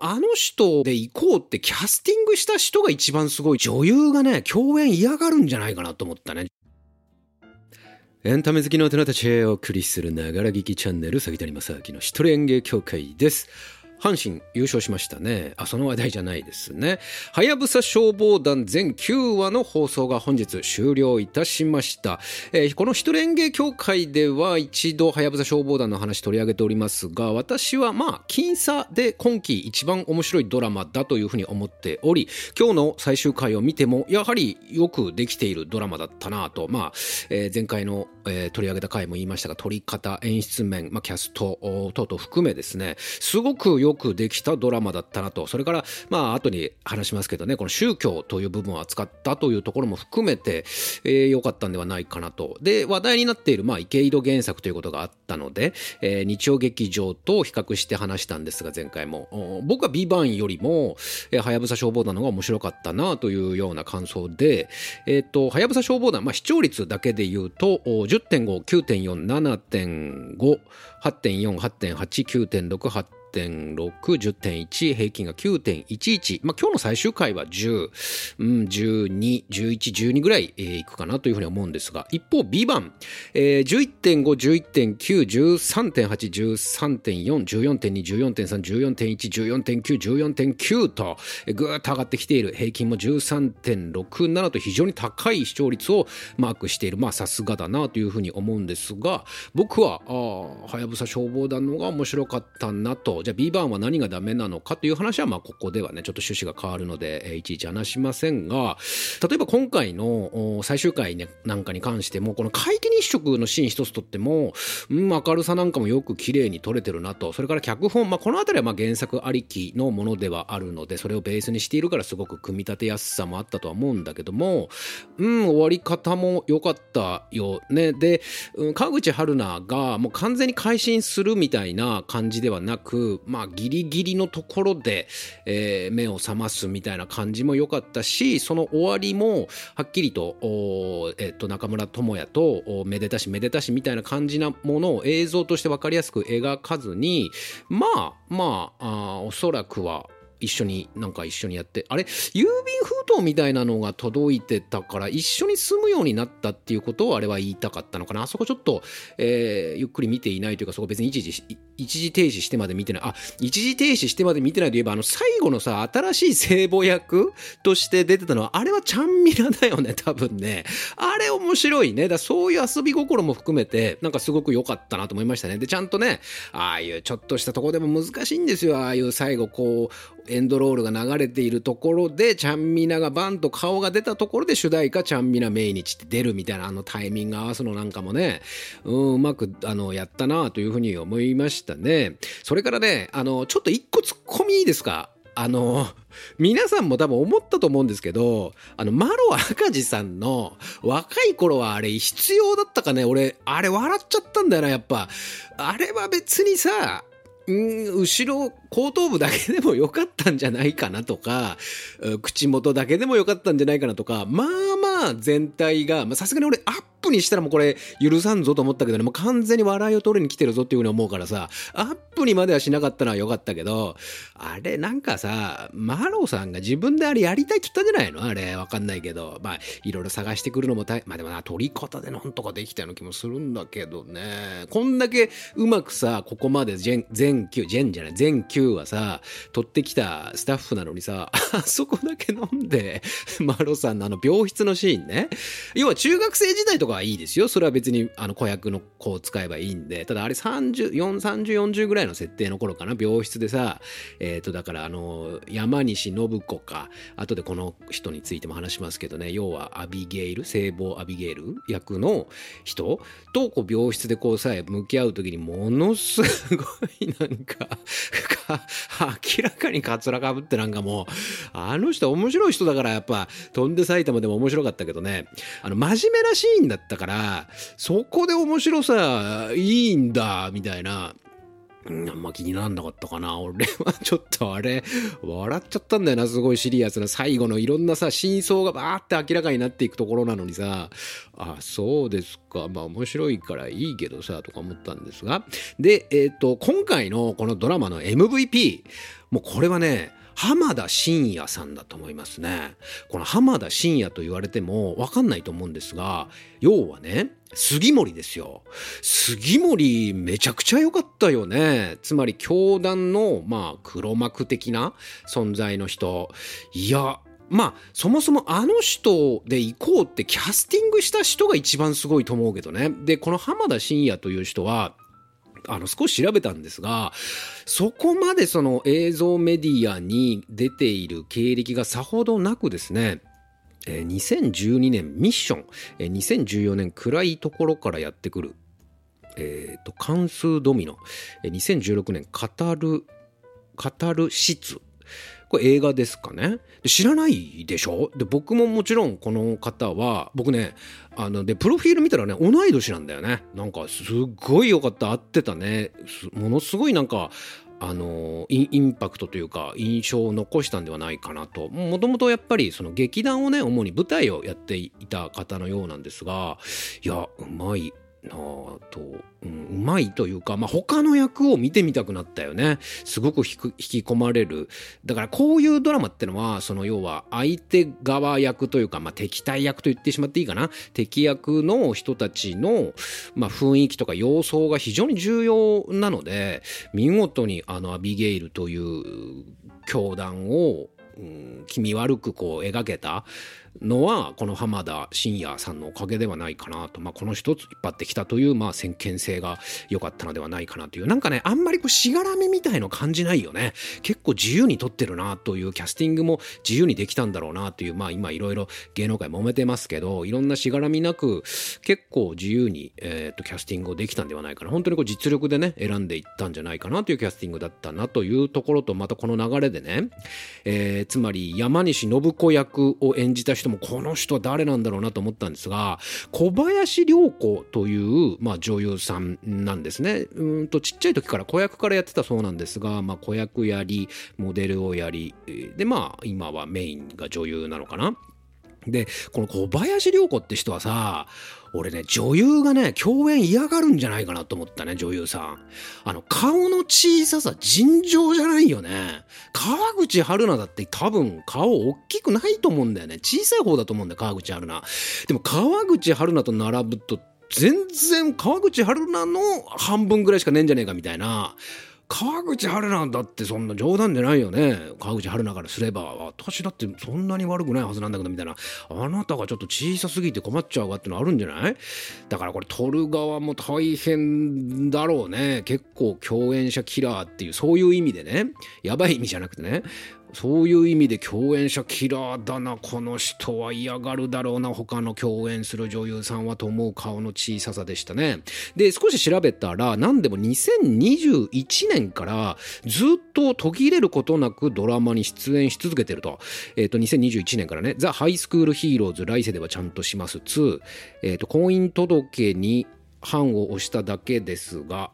あの人で行こうってキャスティングした人が一番すごい。女優がね、共演嫌がるんじゃないかなと思ったね。エンタメ好きの大人たちへお送りするながら聞きチャンネル、杉谷正明の一人演芸協会です。阪神優勝しましたね。あ、その話題じゃないですね。はやぶさ消防団全9話の放送が本日終了いたしました。えー、この一連芸協会では一度はやぶさ消防団の話取り上げておりますが、私はまあ、僅差で今季一番面白いドラマだというふうに思っており、今日の最終回を見ても、やはりよくできているドラマだったなと、まあ、えー、前回の、えー、取り上げた回も言いましたが、撮り方、演出面、まあ、キャスト等々含めですね、すごくよよくできたドラマだったなと。それから、まあ、後に話しますけどね、この宗教という部分を扱ったというところも含めて、えー、かったんではないかなと。で、話題になっている、まあ、池井戸原作ということがあったので、えー、日曜劇場と比較して話したんですが、前回も。僕は B 版よりも、はやぶさ消防団の方が面白かったなというような感想で、えっ、と、はやぶさ消防団、まあ、視聴率だけで言うと、10.5、9.4、7.5、8.4、8.8、9.6、8 10.6、10.1、平均が9.11。まあ、今日の最終回は10、うん、12、11、12ぐらい、えー、いくかなというふうに思うんですが、一方、ビバン、えー、11.5、11.9、13.8、13.4、14.2、14.3、14.1、14.9、14.9と、ぐーっと上がってきている。平均も13.67と非常に高い視聴率をマークしている。まあ、さすがだなというふうに思うんですが、僕は、あはやぶさ消防団の方が面白かったなと。じゃあ B 版は何がダメなのかという話は、まあ、ここではね、ちょっと趣旨が変わるので、えー、いちいち話しませんが、例えば今回の最終回、ね、なんかに関しても、この皆既日食のシーン一つとっても、うん、明るさなんかもよく綺麗に撮れてるなと、それから脚本、まあ、この辺りはまあ原作ありきのものではあるので、それをベースにしているからすごく組み立てやすさもあったとは思うんだけども、うん、終わり方も良かったよね。で、川口春奈がもう完全に改心するみたいな感じではなく、まあ、ギリギリのところで、えー、目を覚ますみたいな感じも良かったし、その終わりも、はっきりと、えっと、中村智也と、めでたしめでたしみたいな感じなものを映像として分かりやすく描かずに、まあ、まあ、あおそらくは、一緒になんか一緒にやってあれ郵便封筒みたいなのが届いてたから一緒に住むようになったっていうことをあれは言いたかったのかな。あそこちょっと、えー、ゆっくり見ていないというかそこ別に一時一時停止してまで見てない。あ一時停止してまで見てないといえばあの最後のさ新しい聖母役として出てたのはあれはちゃんみなだよね多分ね。あれ面白いね。だそういう遊び心も含めてなんかすごく良かったなと思いましたね。でちゃんとねああいうちょっとしたとこでも難しいんですよ。ああいう最後こうエンドロールが流れているところで、ちゃんみながバンと顔が出たところで主題歌ちゃんみな命日って出るみたいなあのタイミング合わすのなんかもね、うん、うまくあのやったなというふうに思いました。ね。それからね、あの、ちょっと一個突っ込みいいですか？あの、皆さんも多分思ったと思うんですけど、あの、マロ赤字さんの若い頃はあれ必要だったかね？俺、あれ笑っちゃったんだよな、やっぱ。あれは別にさ、ん後ろ後頭部だけでもよかったんじゃないかなとか口元だけでもよかったんじゃないかなとかまあま全体がさすがに俺アップにしたらもうこれ許さんぞと思ったけどねもう完全に笑いを取りに来てるぞっていうふうに思うからさアップにまではしなかったのはよかったけどあれなんかさマロさんが自分であれやりたいって言ったんじゃないの？あれわかんないけど。まあいろいろ探してくるのも大まあでもな取り方でなんとかできたような気もするんだけどね。こんだけうまくさここまで全全9全じゃない全9はさ取ってきたスタッフなのにさあそこだけ飲んでマロさんのあの病室のシーンね。要は中学生時代とかはいいですよ。それは別にあの子役の子を使えばいいんで。ただあれ30、30、40ぐらいの設定の頃かな。病室でさえっ、ー、とだからあの山西信子か。後でこの人についても話しますけどね。要はアビゲイル聖母アビゲイル役の人とこう病室でこうさえ向き合う時にものすごいなんか明らかにカツラかぶってなんかもう、あの人面白い人だからやっぱ、飛んで埼玉でも面白かった。けどね、あの、真面目なシーンだったから、そこで面白さいいんだ、みたいな。あんま気にならなかったかな。俺はちょっとあれ、笑っちゃったんだよな。すごいシリアスな最後のいろんなさ、真相がバーって明らかになっていくところなのにさ、あ、そうですか。まあ面白いからいいけどさ、とか思ったんですが。で、えっ、ー、と、今回のこのドラマの MVP、もうこれはね、浜田真也さんだと思いますね。この浜田真也と言われてもわかんないと思うんですが、要はね、杉森ですよ。杉森めちゃくちゃ良かったよね。つまり教団のまあ黒幕的な存在の人。いや、まあそもそもあの人で行こうってキャスティングした人が一番すごいと思うけどね。で、この浜田真也という人は、あの少し調べたんですがそこまでその映像メディアに出ている経歴がさほどなくですね2012年ミッション2014年暗いところからやってくるえっ、ー、と関数ドミノ2016年語る語る質これ映画ですかね？で知らないでしょ？で僕ももちろんこの方は僕ねあのでプロフィール見たらね同い年なんだよね。なんかすっごい良かった。合ってたね。ものすごいなんかあのインパクトというか印象を残したんではないかなと。もともとやっぱりその劇団をね主に舞台をやっていた方のようなんですがいやうまい。と、うん、うまいというか、まあ、他の役を見てみたくなったよね。すごく引き込まれる。だからこういうドラマってのは、その要は相手側役というか、まあ、敵対役と言ってしまっていいかな。敵役の人たちの、まあ、雰囲気とか様相が非常に重要なので、見事にあのアビゲイルという教団をうん、気味悪くこう描けたのはこの浜田真也さんのおかげではないかなと、まあ、この一つ引っ張ってきたというまあ先見性が良かったのではないかなという。なんかねあんまりこうしがらみみたいの感じないよね。結構自由に撮ってるなというキャスティングも自由にできたんだろうなという。まあ今いろいろ芸能界揉めてますけどいろんなしがらみなく結構自由に、えー、とキャスティングをできたんではないかな。本当にこう実力でね選んでいったんじゃないかなというキャスティングだったなというところとまたこの流れでね、えー、つまり山西信子役を演じた人もこの人誰なんだろうなと思ったんですが小林涼子という、まあ、女優さんなんですね。うんとちっちゃい時から子役からやってたそうなんですが、まあ、子役やりモデルをやりでまあ今はメインが女優なのかな。でこの小林涼子って人はさ俺ね、女優がね、共演嫌がるんじゃないかなと思ったね、女優さん。あの、顔の小ささ、尋常じゃないよね。川口春奈だって多分顔大きくないと思うんだよね。小さい方だと思うんだよ、川口春奈。でも川口春奈と並ぶと、全然川口春奈の半分ぐらいしかねえんじゃねえかみたいな。川口春奈だってそんな冗談じゃないよね。川口春奈からすれば私だってそんなに悪くないはずなんだけどみたいな。あなたがちょっと小さすぎて困っちゃうわってのあるんじゃない？だからこれ撮る側も大変だろうね。結構共演者キラーっていうそういう意味でね。やばい意味じゃなくてね。そういう意味で共演者キラーだなこの人は嫌がるだろうな他の共演する女優さんはと思う顔の小ささでしたね。で少し調べたら何でも2021年からずっと途切れることなくドラマに出演し続けてると,、えー、と2021年からね「ザ・ハイスクール・ヒーローズ来世ではちゃんとします。2」えー、と婚姻届に判を押しただけですが、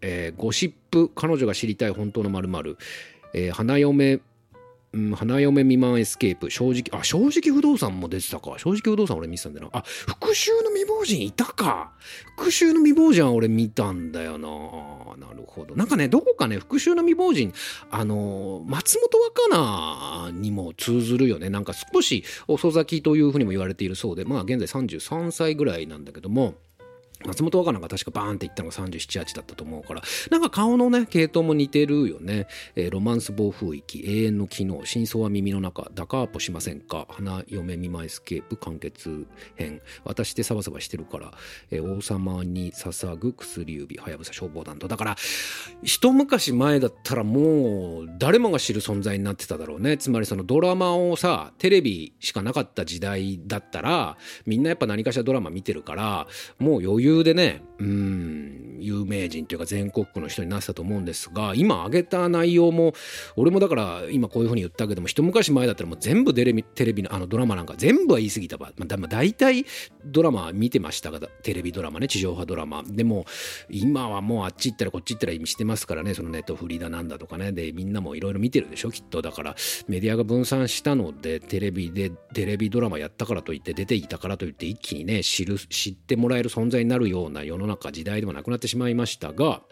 えー、ゴシップ彼女が知りたい本当の〇〇。えー、花嫁うん、花嫁未満エスケープ、正直、あ、正直不動産も出てたか。正直不動産俺見てたんだよな。あ、復讐の未亡人いたか。復讐の未亡人は俺見たんだよな。なるほど。なんかね、どこかね、復讐の未亡人、あの、松本若菜にも通ずるよね。なんか少し遅咲きというふうにも言われているそうで、まあ現在33歳ぐらいなんだけども、松本若菜が確かバーンっていったのが37、8だったと思うから、なんか顔のね、系統も似てるよね。えー、ロマンス暴風域、永遠の機能、真相は耳の中、ダカーポしませんか、花嫁見舞いスケープ、完結編、私でサバサバしてるから、えー、王様に捧ぐ薬指、はやぶさ消防団と。だから、一昔前だったらもう、誰もが知る存在になってただろうね。つまりそのドラマをさ、テレビしかなかった時代だったら、みんなやっぱ何かしらドラマ見てるから、もう余裕でね、うん、有名人というか全国区の人になってたと思うんですが、今挙げた内容も、俺もだから今こういうふうに言ったけども、一昔前だったらもう全部テレビ、テレビのあのドラマなんか全部は言い過ぎたば、まあ、大体ドラマ見てましたが、テレビドラマね、地上波ドラマ。でも、今はもうあっち行ったらこっち行ったら意味してますからね、そのネットフリーだなんだとかね、で、みんなもいろいろ見てるでしょ、きっと。だから、メディアが分散したので、テレビで、テレビドラマやったからといって、出ていたからといって、一気にね、知る、知ってもらえる存在になるような世の中時代ではなくなってしまいましたが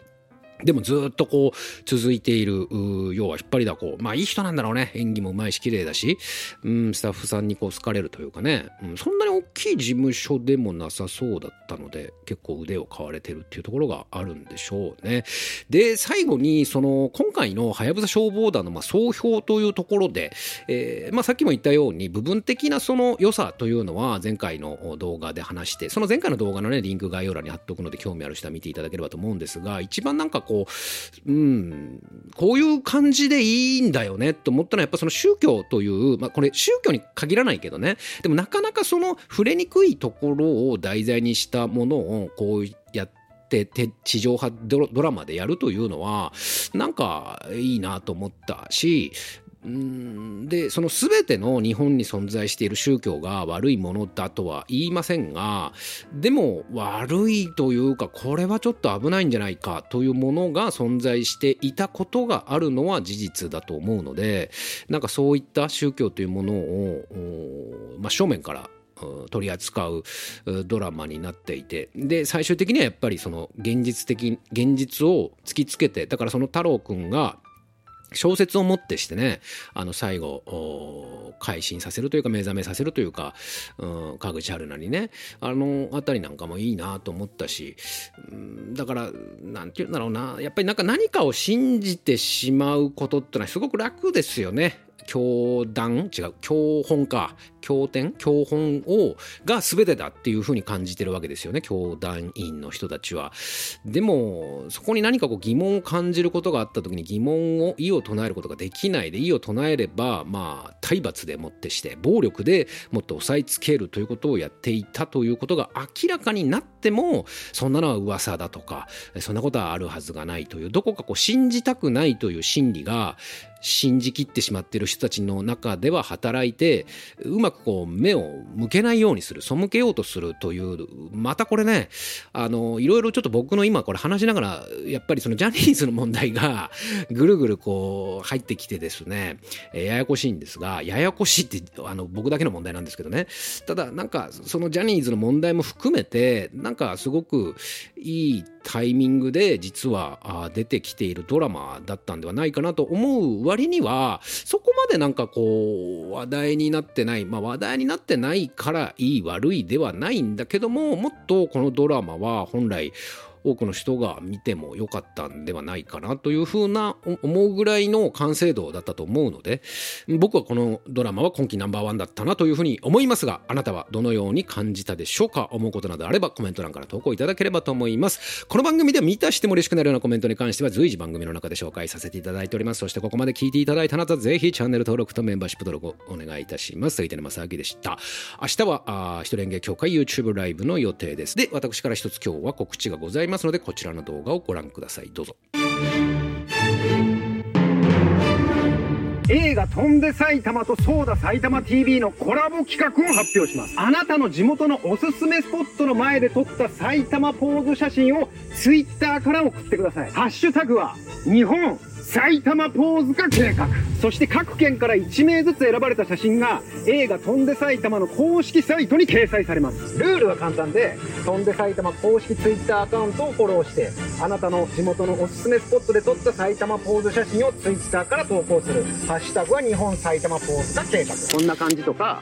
でもずっとこう続いている、要は引っ張りだこう。まあいい人なんだろうね。演技もうまいし綺麗だし、うん、スタッフさんにこう好かれるというかね、うん、そんなに大きい事務所でもなさそうだったので、結構腕を買われてるっていうところがあるんでしょうね。で、最後に、その、今回のはやぶさ消防団のまあ総評というところで、えー、まあさっきも言ったように、部分的なその良さというのは前回の動画で話して、その前回の動画のね、リンク概要欄に貼っておくので興味ある人は見ていただければと思うんですが、一番なんかこう、うん、こういう感じでいいんだよねと思ったのはやっぱその宗教という、まあこれ宗教に限らないけどね、でもなかなかその触れにくいところを題材にしたものをこうやって、地上波ドラマでやるというのはなんかいいなと思ったしうん。でその全ての日本に存在している宗教が悪いものだとは言いませんがでも悪いというかこれはちょっと危ないんじゃないかというものが存在していたことがあるのは事実だと思うのでなんかそういった宗教というものを、まあ、正面から取り扱うドラマになっていてで最終的にはやっぱりその現実的現実を突きつけてだからその太郎くんが小説をもってしてねあの最後改心させるというか目覚めさせるというか、うん、川口春奈にねあの辺りなんかもいいなと思ったし、うん、だから何て言うんだろうなやっぱりなんか何かを信じてしまうことってのはすごく楽ですよね。教団？違う。教本か。経典教本をが全てだっていうふうに感じてるわけですよね。教団員の人たちは。でもそこに何かこう疑問を感じることがあった時に疑問を異を唱えることができないで異を唱えればまあ体罰でもってして暴力でもっと押さえつけるということをやっていたということが明らかになってもそんなのは噂だとかそんなことはあるはずがないというどこかこう信じたくないという心理が信じきってしまっている人たちの中では働いてうまくこう目を向けないようにする背けようとするというまたこれねあのいろいろちょっと僕の今これ話しながらやっぱりそのジャニーズの問題が ぐるぐるこう入ってきてですねややこしいんですがややこしいってあの僕だけの問題なんですけどね。ただなんかそのジャニーズの問題も含めてなんかすごくいいタイミングで実は出てきているドラマだったんではないかなと思う割にはそこまでなんかこう話題になってないまあ話題になってないからいい悪いではないんだけどももっとこのドラマは本来多くの人が見てもよかったんではないかなというふうな思うぐらいの完成度だったと思うので僕はこのドラマは今季ナンバーワンだったなというふうに思いますがあなたはどのように感じたでしょうか？思うことなどあればコメント欄から投稿いただければと思います。この番組では見たしても嬉しくなるようなコメントに関しては随時番組の中で紹介させていただいております。そしてここまで聞いていただいたあなたぜひチャンネル登録とメンバーシップ登録をお願いいたします。杉谷正明でした。明日はあ一人演芸協会 YouTube ライブの予定です。で私から一つ今日は告知がございます。ますのでこちらの動画をご覧ください。どうぞ。映画「飛んで埼玉」と「そうだ埼玉 TV」のコラボ企画を発表します。あなたの地元のおすすめスポットの前で撮った埼玉ポーズ写真を Twitter から送ってください。ハッシュタグは日本。埼玉ポーズ化計画。そして各県から1名ずつ選ばれた写真が映画「翔んで埼玉」の公式サイトに掲載されます。ルールは簡単で「翔んで埼玉」公式 Twitter アカウントをフォローしてあなたの地元のおすすめスポットで撮った埼玉ポーズ写真を Twitter から投稿する。ハッシュタグは日本埼玉ポーズ化計画。こんな感じとか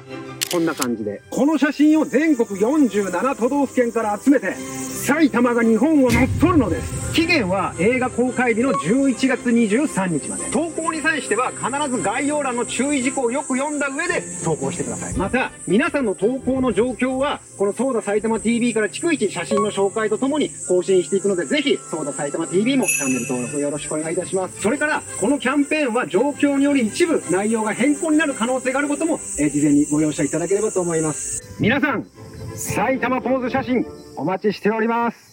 こんな感じで。この写真を全国47都道府県から集めて埼玉が日本を乗っ取るのです。期限は映画公開日の11月23日まで。投稿に際しては必ず概要欄の注意事項をよく読んだ上で投稿してください。また皆さんの投稿の状況はこのそうだ埼玉 TV から逐一写真の紹介とともに更新していくのでぜひそうだ埼玉 TV もチャンネル登録よろしくお願いいたします。それからこのキャンペーンは状況により一部内容が変更になる可能性があることも、えー、事前にご容赦いただければと思います。皆さん埼玉ポーズ写真お待ちしております。